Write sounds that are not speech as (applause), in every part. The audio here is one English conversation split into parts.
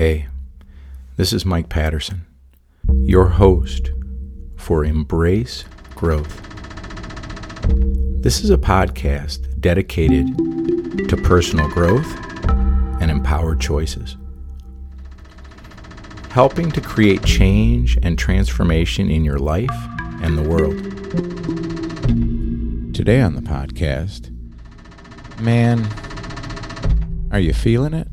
Hey, this is Mike Patterson, your host for Embrace Growth. This is a podcast dedicated to personal growth and empowered choices, helping to create change and transformation in your life and the world. Today on the podcast, man, are you feeling it?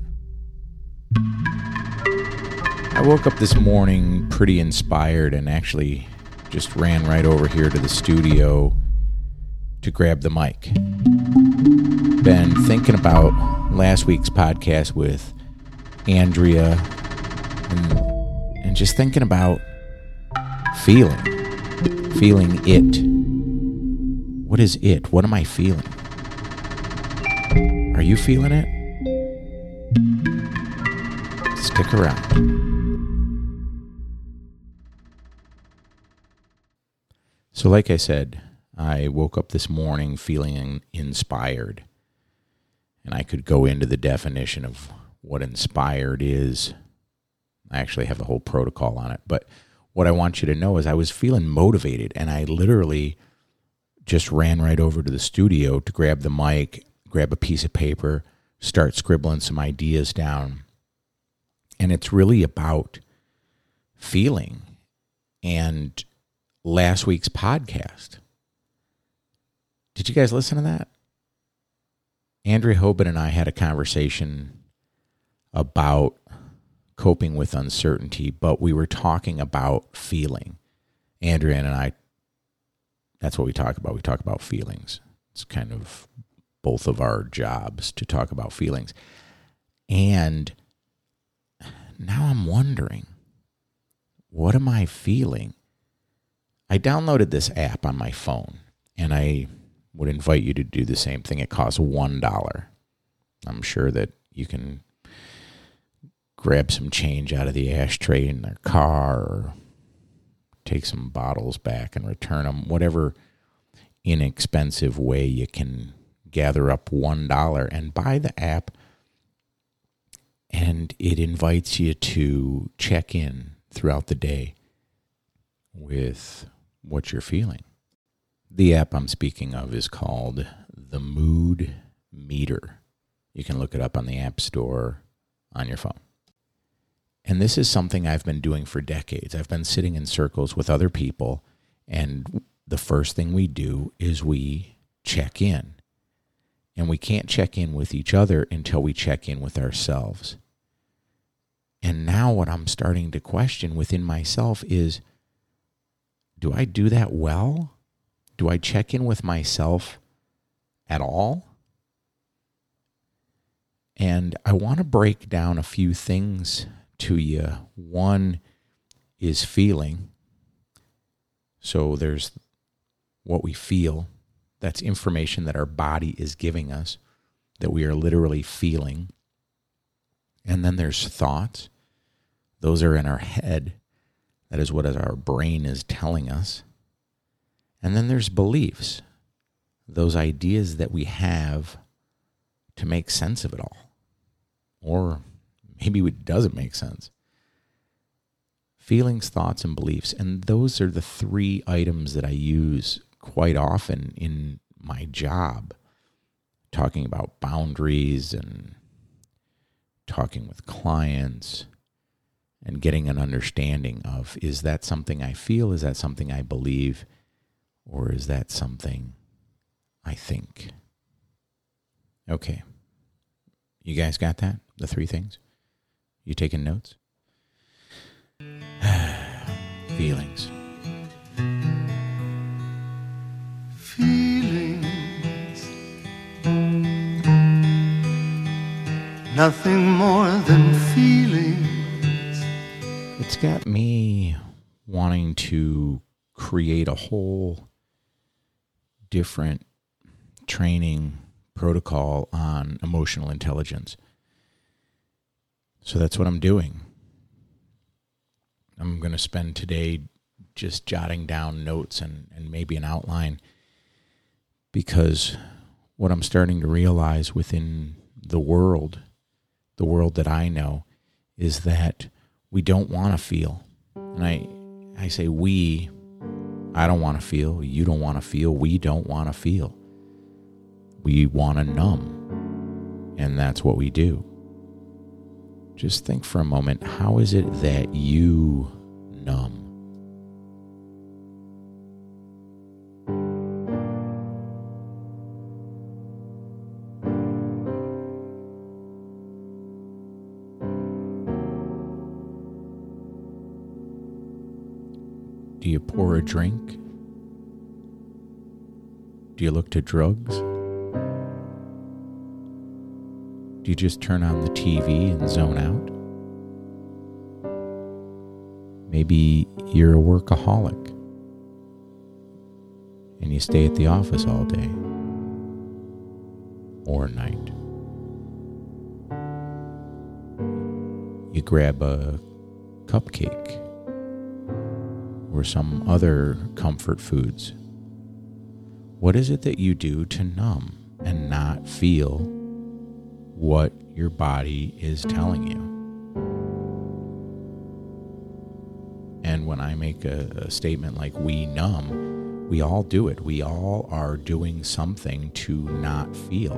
Woke up this morning pretty inspired and actually just ran right over here to the studio to grab the mic. Been thinking about last week's podcast with Andrea and, and just thinking about feeling, feeling it. What is it? What am I feeling? Are you feeling it? Stick around. So, like I said, I woke up this morning feeling inspired. And I could go into the definition of what inspired is. I actually have the whole protocol on it. But what I want you to know is I was feeling motivated and I literally just ran right over to the studio to grab the mic, grab a piece of paper, start scribbling some ideas down. And it's really about feeling and last week's podcast. Did you guys listen to that? Andrea Hoban and I had a conversation about coping with uncertainty, but we were talking about feeling. Andrea and I, that's what we talk about. We talk about feelings. It's kind of both of our jobs to talk about feelings. And now I'm wondering, what am I feeling? I downloaded this app on my phone and I would invite you to do the same thing. It costs $1. I'm sure that you can grab some change out of the ashtray in their car or take some bottles back and return them, whatever inexpensive way you can gather up $1 and buy the app. And it invites you to check in throughout the day with what you're feeling. The app I'm speaking of is called the Mood Meter. You can look it up on the App Store on your phone. And this is something I've been doing for decades. I've been sitting in circles with other people, and the first thing we do is we check in. And we can't check in with each other until we check in with ourselves. And now, what I'm starting to question within myself is do I do that well? Do I check in with myself at all? And I want to break down a few things to you. One is feeling. So there's what we feel. That's information that our body is giving us that we are literally feeling. And then there's thoughts. Those are in our head. That is what our brain is telling us. And then there's beliefs, those ideas that we have to make sense of it all. Or maybe it doesn't make sense. Feelings, thoughts, and beliefs. And those are the three items that I use quite often in my job, talking about boundaries and talking with clients and getting an understanding of is that something I feel? Is that something I believe? Or is that something I think? Okay. You guys got that? The three things? You taking notes? (sighs) Feelings. Feelings. Nothing more than feelings got me wanting to create a whole different training protocol on emotional intelligence. So that's what I'm doing. I'm going to spend today just jotting down notes and, and maybe an outline because what I'm starting to realize within the world, the world that I know, is that we don't want to feel. And I I say we I don't want to feel, you don't want to feel, we don't want to feel. We want to numb. And that's what we do. Just think for a moment, how is it that you drink? Do you look to drugs? Do you just turn on the TV and zone out? Maybe you're a workaholic and you stay at the office all day or night. You grab a cupcake or some other comfort foods? What is it that you do to numb and not feel what your body is telling you? And when I make a, a, statement like we numb, we all do it. We all are doing something to not feel.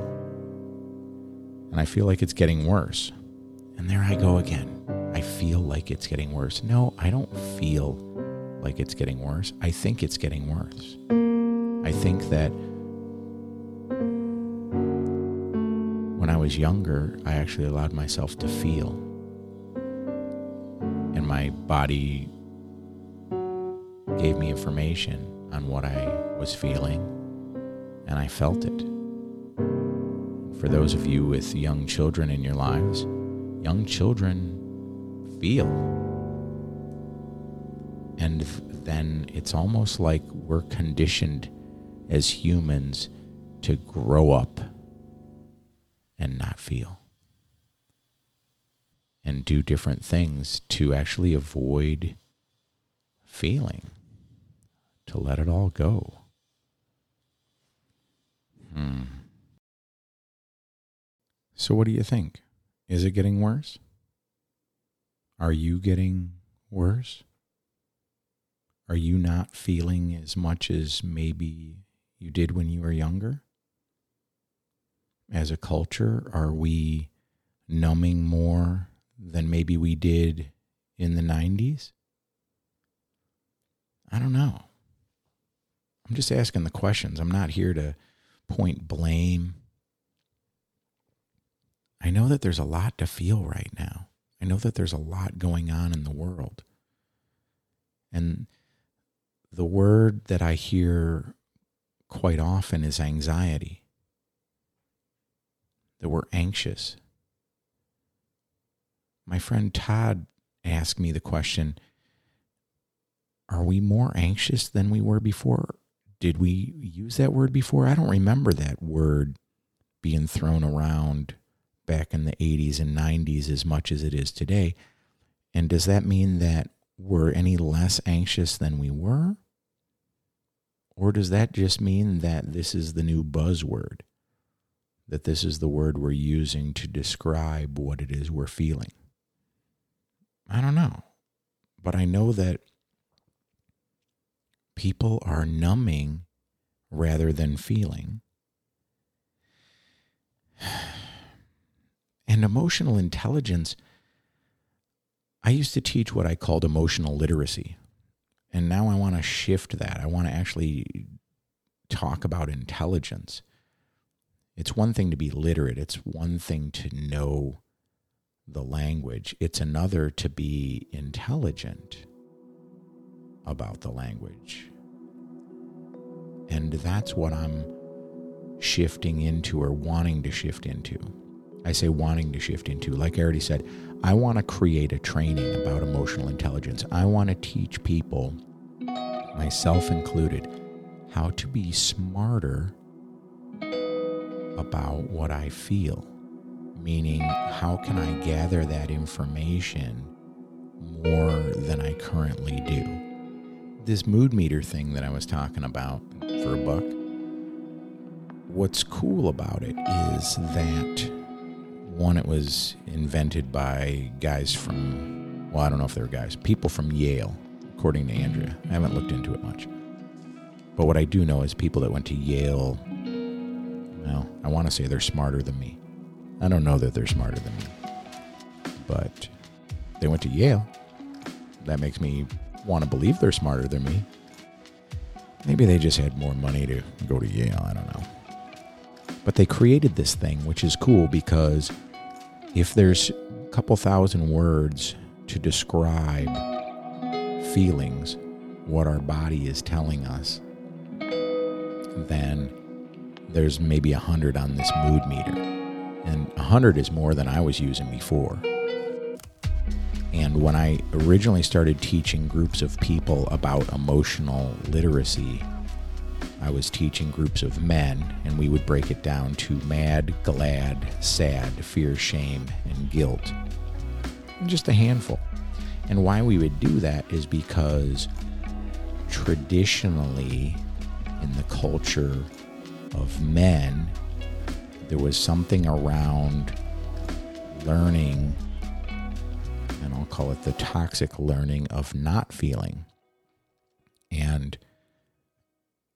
And I feel like it's getting worse. And there I go again. I feel like it's getting worse. No, I don't feel like it's getting worse. I think it's getting worse. I think that when I was younger, I actually allowed myself to feel. And my body gave me information on what I was feeling, and I felt it. For those of you with young children in your lives, young children feel and then it's almost like we're conditioned as humans to grow up and not feel and do different things to actually avoid feeling, to let it all go. Hmm. So, what do you think? Is it getting worse? Are you getting worse? Are you not feeling as much as maybe you did when you were younger? As a culture, are we numbing more than maybe we did in the 90s? I don't know. I'm just asking the questions. I'm not here to point blame. I know that there's a lot to feel right now. I know that there's a lot going on in the world. And the word that I hear quite often is anxiety. That we're anxious. My friend Todd asked me the question Are we more anxious than we were before? Did we use that word before? I don't remember that word being thrown around back in the 80s and 90s as much as it is today. And does that mean that we're any less anxious than we were? Or does that just mean that this is the new buzzword? That this is the word we're using to describe what it is we're feeling? I don't know. But I know that people are numbing rather than feeling. (sighs) And emotional intelligence I used to teach what I called emotional literacy. And now I want to shift that. I want to actually talk about intelligence. It's one thing to be literate, it's one thing to know the language, it's another to be intelligent about the language. And that's what I'm shifting into or wanting to shift into. I say wanting to shift into. Like I already said, I want to create a training about emotional intelligence. I want to teach people, myself included, how to be smarter about what I feel. Meaning, how can I gather that information more than I currently do? This mood meter thing that I was talking about for a buck, what's cool about it is that one, it was invented by guys from, well, I don't know if they were guys, people from Yale, according to Andrea. I haven't looked into it much. But what I do know is people that went to Yale, well, I want to say they're smarter than me. I don't know that they're smarter than me. But they went to Yale. That makes me want to believe they're smarter than me. Maybe they just had more money to go to Yale. I don't know. But they created this thing, which is cool because if there's a couple thousand words to describe feelings, what our body is telling us, then there's maybe a hundred on this mood meter. And a hundred is more than I was using before. And when I originally started teaching groups of people about emotional literacy, I was teaching groups of men, and we would break it down to mad, glad, sad, fear, shame, and guilt. And just a handful. And why we would do that is because traditionally, in the culture of men, there was something around learning and I'll call it the toxic learning of not feeling. And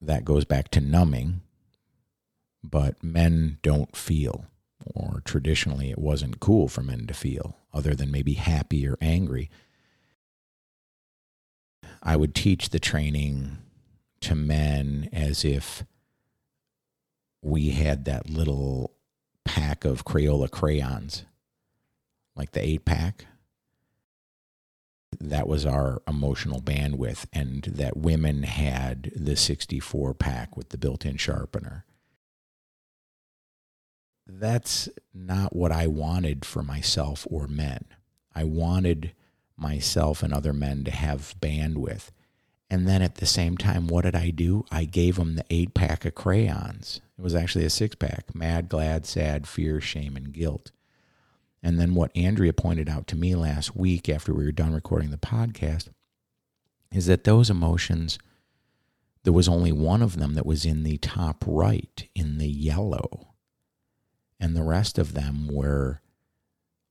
that goes back to numbing, but men don't feel, or traditionally it wasn't cool for men to feel, other than maybe happy or angry. I would teach the training to men as if we had that little pack of Crayola crayons, like the eight pack that was our emotional bandwidth, and that women had the 64 pack with the built in sharpener. That's not what I wanted for myself or men. I wanted myself and other men to have bandwidth. And then at the same time, what did I do? I gave them the eight pack of crayons. It was actually a six pack mad, glad, sad, fear, shame, and guilt. And then what Andrea pointed out to me last week after we were done recording the podcast is that those emotions, there was only one of them that was in the top right, in the yellow. And the rest of them were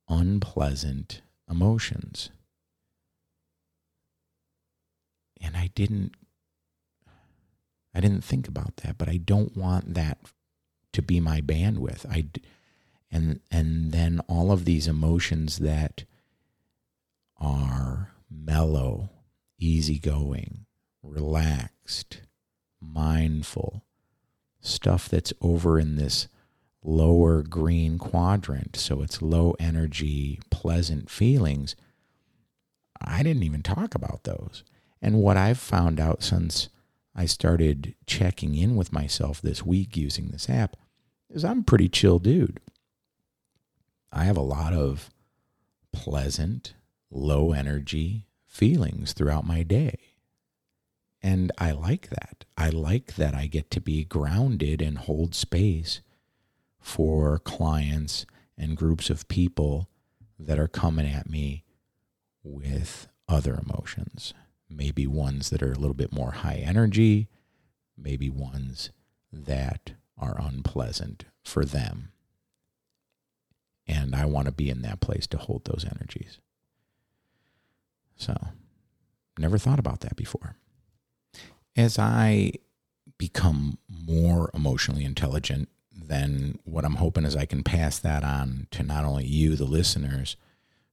unpleasant emotions. And I didn't I didn't think about that, but I don't want that to be my bandwidth. I and and then all of these emotions that are mellow, easygoing, relaxed, mindful, stuff that's over in this lower green quadrant, so it's low energy, pleasant feelings. I didn't even talk about those. And what I've found out since I started checking in with myself this week using this app is I'm a pretty chill dude. I have a lot of pleasant, low energy feelings throughout my day. And I like that. I like that I get to be grounded and hold space for clients and groups of people that are coming at me with other emotions. Maybe ones that are a little bit more high energy, maybe ones that are unpleasant for them and I want to be in that place to hold those energies. So, never thought about that before. As I become more emotionally intelligent, then what I'm hoping is I can pass that on to not only you, the listeners,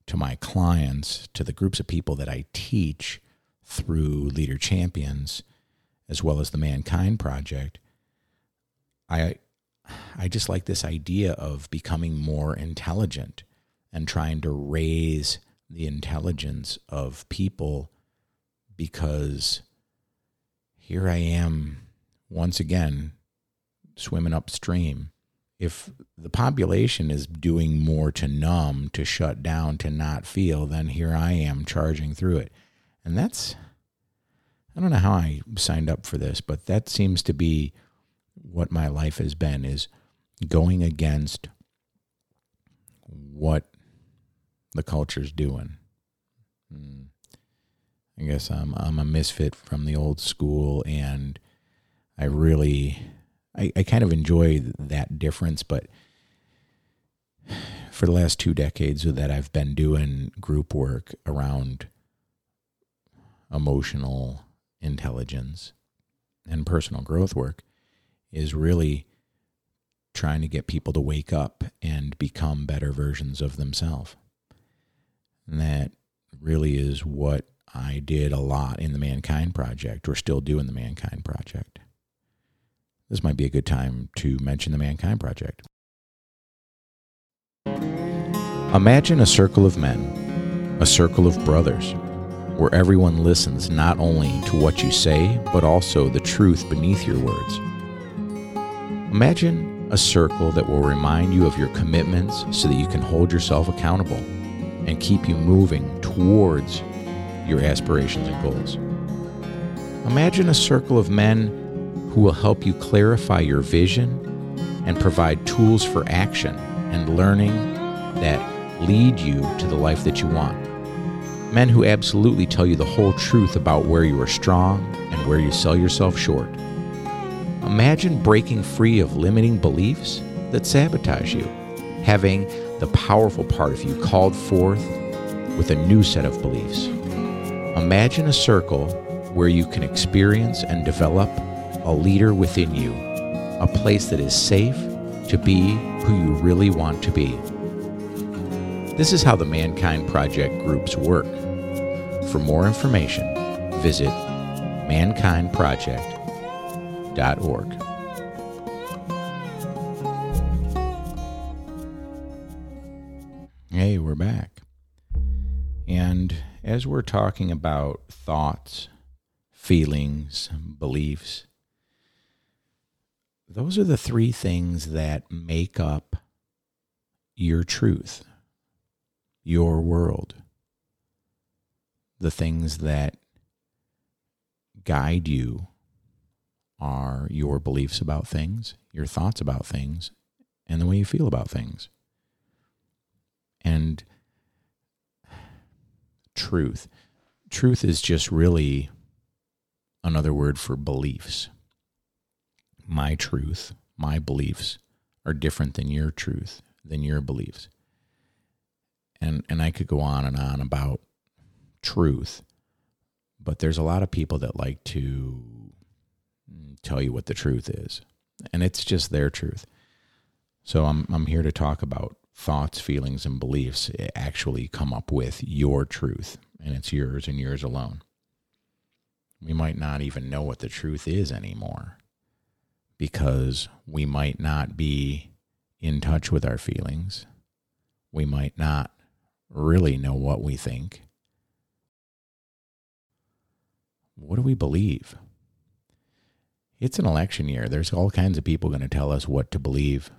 to my clients, to the groups of people that I teach through Leader Champions, as well as the Mankind Project. I I just like this idea of becoming more intelligent and trying to raise the intelligence of people because here I am once again swimming upstream. If the population is doing more to numb, to shut down, to not feel, then here I am charging through it. And that's, I don't know how I signed up for this, but that seems to be what my life has been is going against what the culture's doing. Hmm. I guess I'm I'm a misfit from the old school, and I really I, I kind of enjoy that difference, but for the last two decades that I've been doing group work around emotional intelligence and personal growth work is really trying to get people to wake up and become better versions of themselves. And that really is what I did a lot in the Mankind Project, or still do in the Mankind Project. This might be a good time to mention the Mankind Project. Imagine a circle of men, a circle of brothers, where everyone listens not only to what you say, but also the truth beneath your words. Imagine a circle that will remind you of your commitments so that you can hold yourself accountable and keep you moving towards your aspirations and goals. Imagine a circle of men who will help you clarify your vision and provide tools for action and learning that lead you to the life that you want. Men who absolutely tell you the whole truth about where you are strong and where you sell yourself short. Imagine breaking free of limiting beliefs that sabotage you, having the powerful part of you called forth with a new set of beliefs. Imagine a circle where you can experience and develop a leader within you, a place that is safe to be who you really want to be. This is how the Mankind Project groups work. For more information, visit Hey, we're back. And as we're talking about thoughts, feelings, beliefs, those are the three things that make up your truth, your world, the things that guide you are your beliefs about things, your thoughts about things, and the way you feel about things. And truth. Truth is just really another word for beliefs. My truth, my beliefs are different than your truth, than your beliefs. And and I could go on and on about truth, but there's a lot of people that like to Mm, tell you what the truth is. And it's just their truth. So I'm I'm here to talk about thoughts, feelings, and beliefs actually come up with your truth, and it's yours and yours alone. We might not even know what the truth is anymore because we might not be in touch with our feelings. We might not really know what we think. What do we believe? It's an election year. There's all kinds of people going to tell us what to believe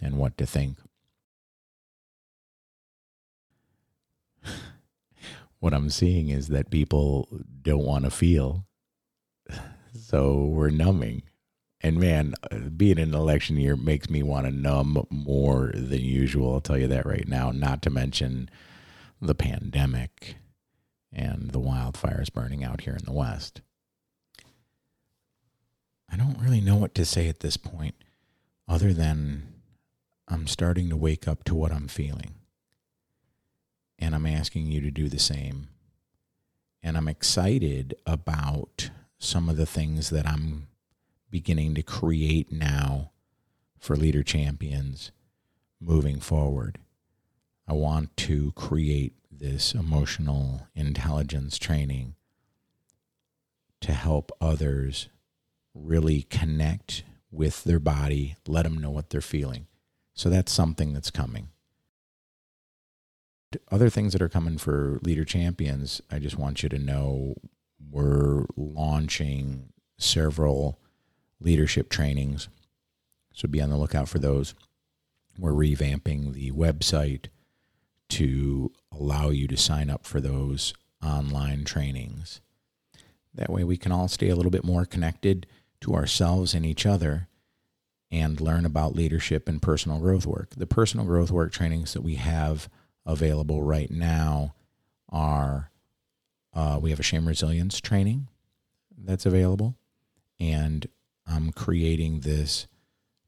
and what to think. (sighs) what I'm seeing is that people don't want to feel. (sighs) So we're numbing. And man, uh, being in an election year makes me want to numb more than usual. I'll tell you that right now, not to mention the pandemic and the wildfires burning out here in the West. I don't really know what to say at this point other than I'm starting to wake up to what I'm feeling. And I'm asking you to do the same. And I'm excited about some of the things that I'm beginning to create now for Leader Champions moving forward. I want to create this emotional intelligence training to help others really connect with their body, let them know what they're feeling. So that's something that's coming. Other things that are coming for Leader Champions, I just want you to know we're launching several leadership trainings. So be on the lookout for those. We're revamping the website to allow you to sign up for those online trainings. That way, we can all stay a little bit more connected to ourselves and each other and learn about leadership and personal growth work. The personal growth work trainings that we have available right now are uh, we have a shame resilience training that's available, and I'm creating this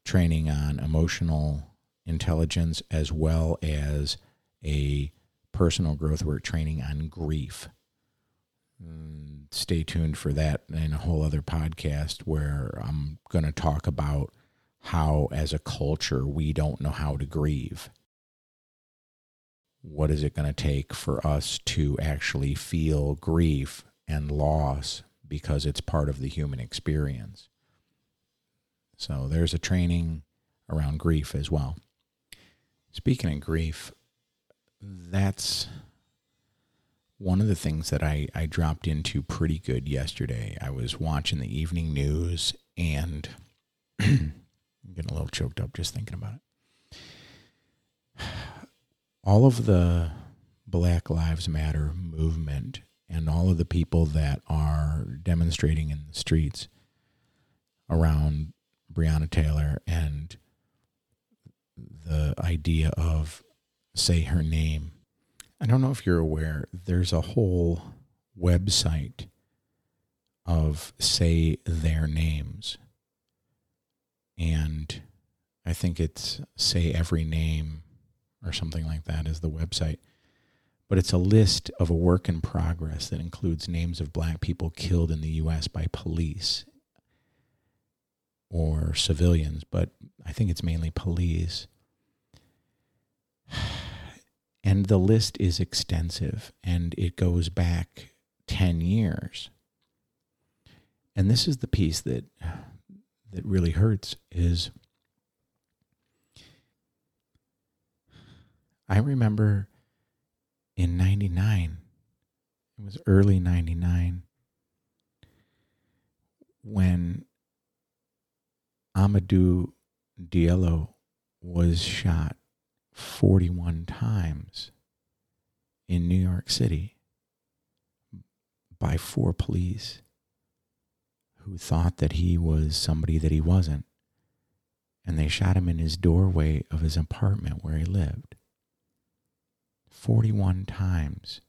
training on emotional intelligence as well as a personal growth work training on grief. Mm, stay tuned for that and a whole other podcast where I'm going to talk about how, as a culture, we don't know how to grieve. What is it going to take for us to actually feel grief and loss because it's part of the human experience? So, there's a training around grief as well. Speaking of grief, that's one of the things that I, I dropped into pretty good yesterday. I was watching the evening news and (clears throat) I'm getting a little choked up just thinking about it. (sighs) All of the Black Lives Matter movement and all of the people that are demonstrating in the streets around Breonna Taylor and the idea of say her name. I don't know if you're aware, there's a whole website of say their names. And I think it's say every name or something like that is the website. But it's a list of a work in progress that includes names of black people killed in the U.S. by police or civilians, but I think it's mainly police. And the list is extensive and it goes back 10 years. And this is the piece that that really hurts is I remember in 99 it was early 99 when Amadou Diallo was shot 41 times in New York City by four police who thought that he was somebody that he wasn't. And they shot him in his doorway of his apartment where he lived. 41 times.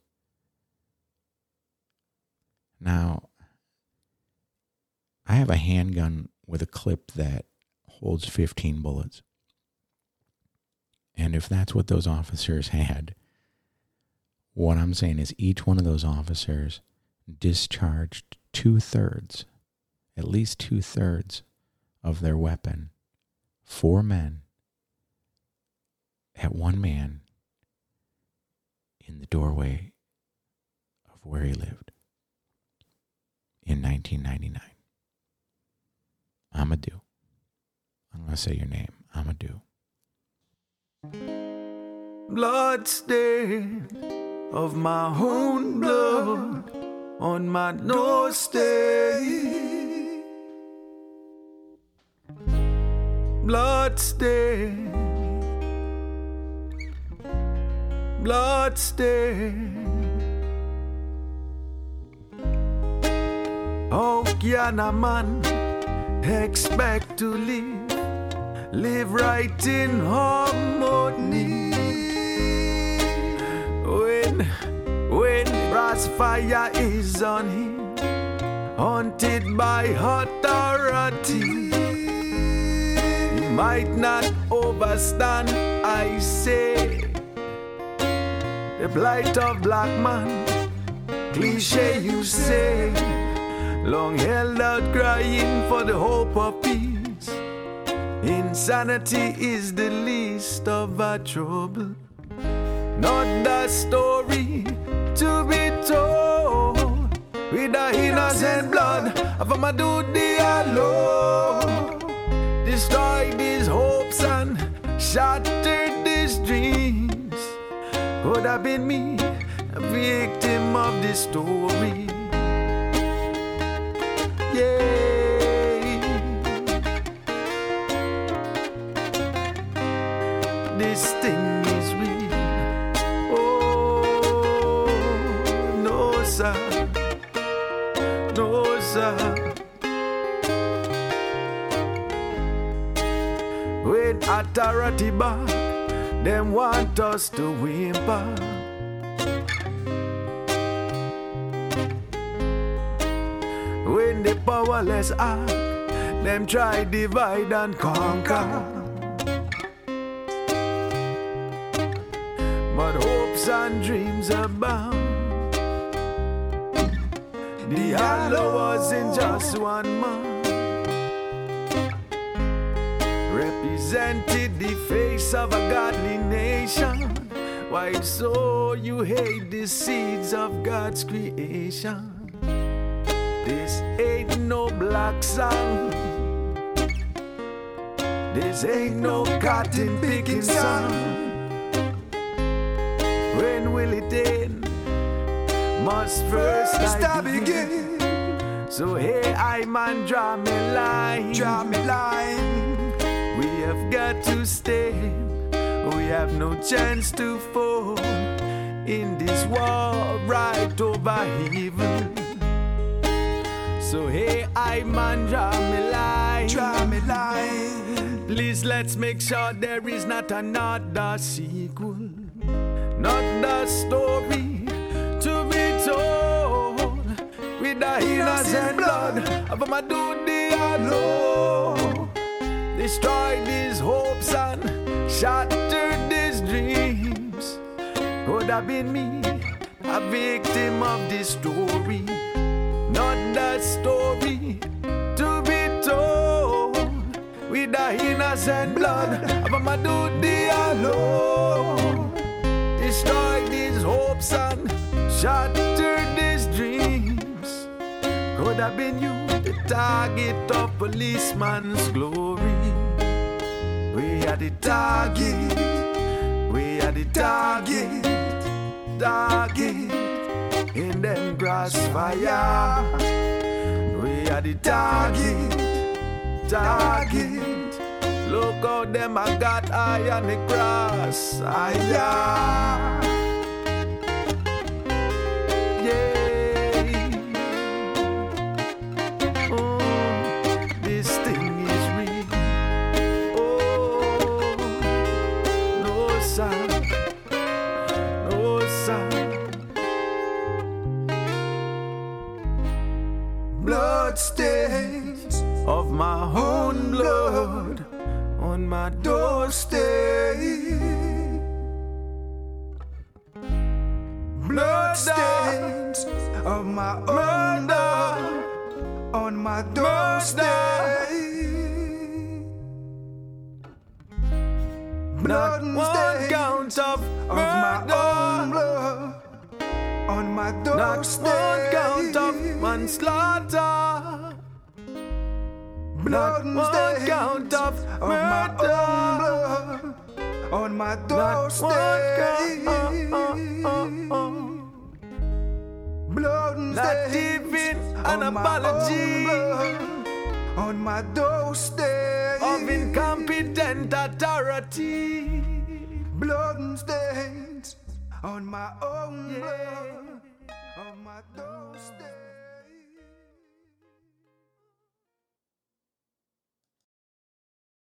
Now, I have a handgun with a clip that holds 15 bullets. And if that's what those officers had, what I'm saying is each one of those officers discharged two thirds, at least two thirds of their weapon, four men at one man in the doorway of where he lived in 1999. Amadou. I'm going to say your name, Amadou. Blood stain of my own blood on my doorstep. stain. Blood stain. Blood oh, stain. How can a man expect to live? live right in harmony. When brass fire is on him, haunted by authority, he might not overstand, I say, the blight of black man. Cliche you say, long held out crying for the hope of peace. Insanity is the least of our trouble. Not the story to be told with the innocent blood of Amadou Diallo. Destroyed his hopes and shattered his dreams. Could have been me, a victim of this story. Authority back, them want us to whimper. When the powerless act, them try divide and conquer. but hopes and dreams abound. The hollow wasn't just one man, represented the face of a godly nation. Why so you hate the seeds of God's creation? This ain't no black song. This ain't no cotton picking song. When will it end? Must first, First I I begin. begin, So hey, I man, draw me line. draw me line. Have to stay. We have no chance to fall in this war right over heaven. So hey, I man, draw me line. Draw me line. Please let's make sure there is not another sequel, not the story to be told with the innocent blood of Amadou Diallo. Destroy these hopes and shattered these dreams. Could have been me, a victim of this story, not the story to be told with the innocent blood of my duty alone. destroyed these hopes and shattered these dreams. Could have been you, the target of policeman's glory. We are the target, we are the target, target in them crossfire. We are the target target. Look how them I got eye on the cross. Eye, blood of my own blood on my doorstep. Blood One count of of my own blood on my doorstep. Not one count of manslaughter. blood One count of of my own blood on my Not doorstep. Blood even an apology. on my doorstep. of incompetent authority. blood stains on my own blood on my doorstep.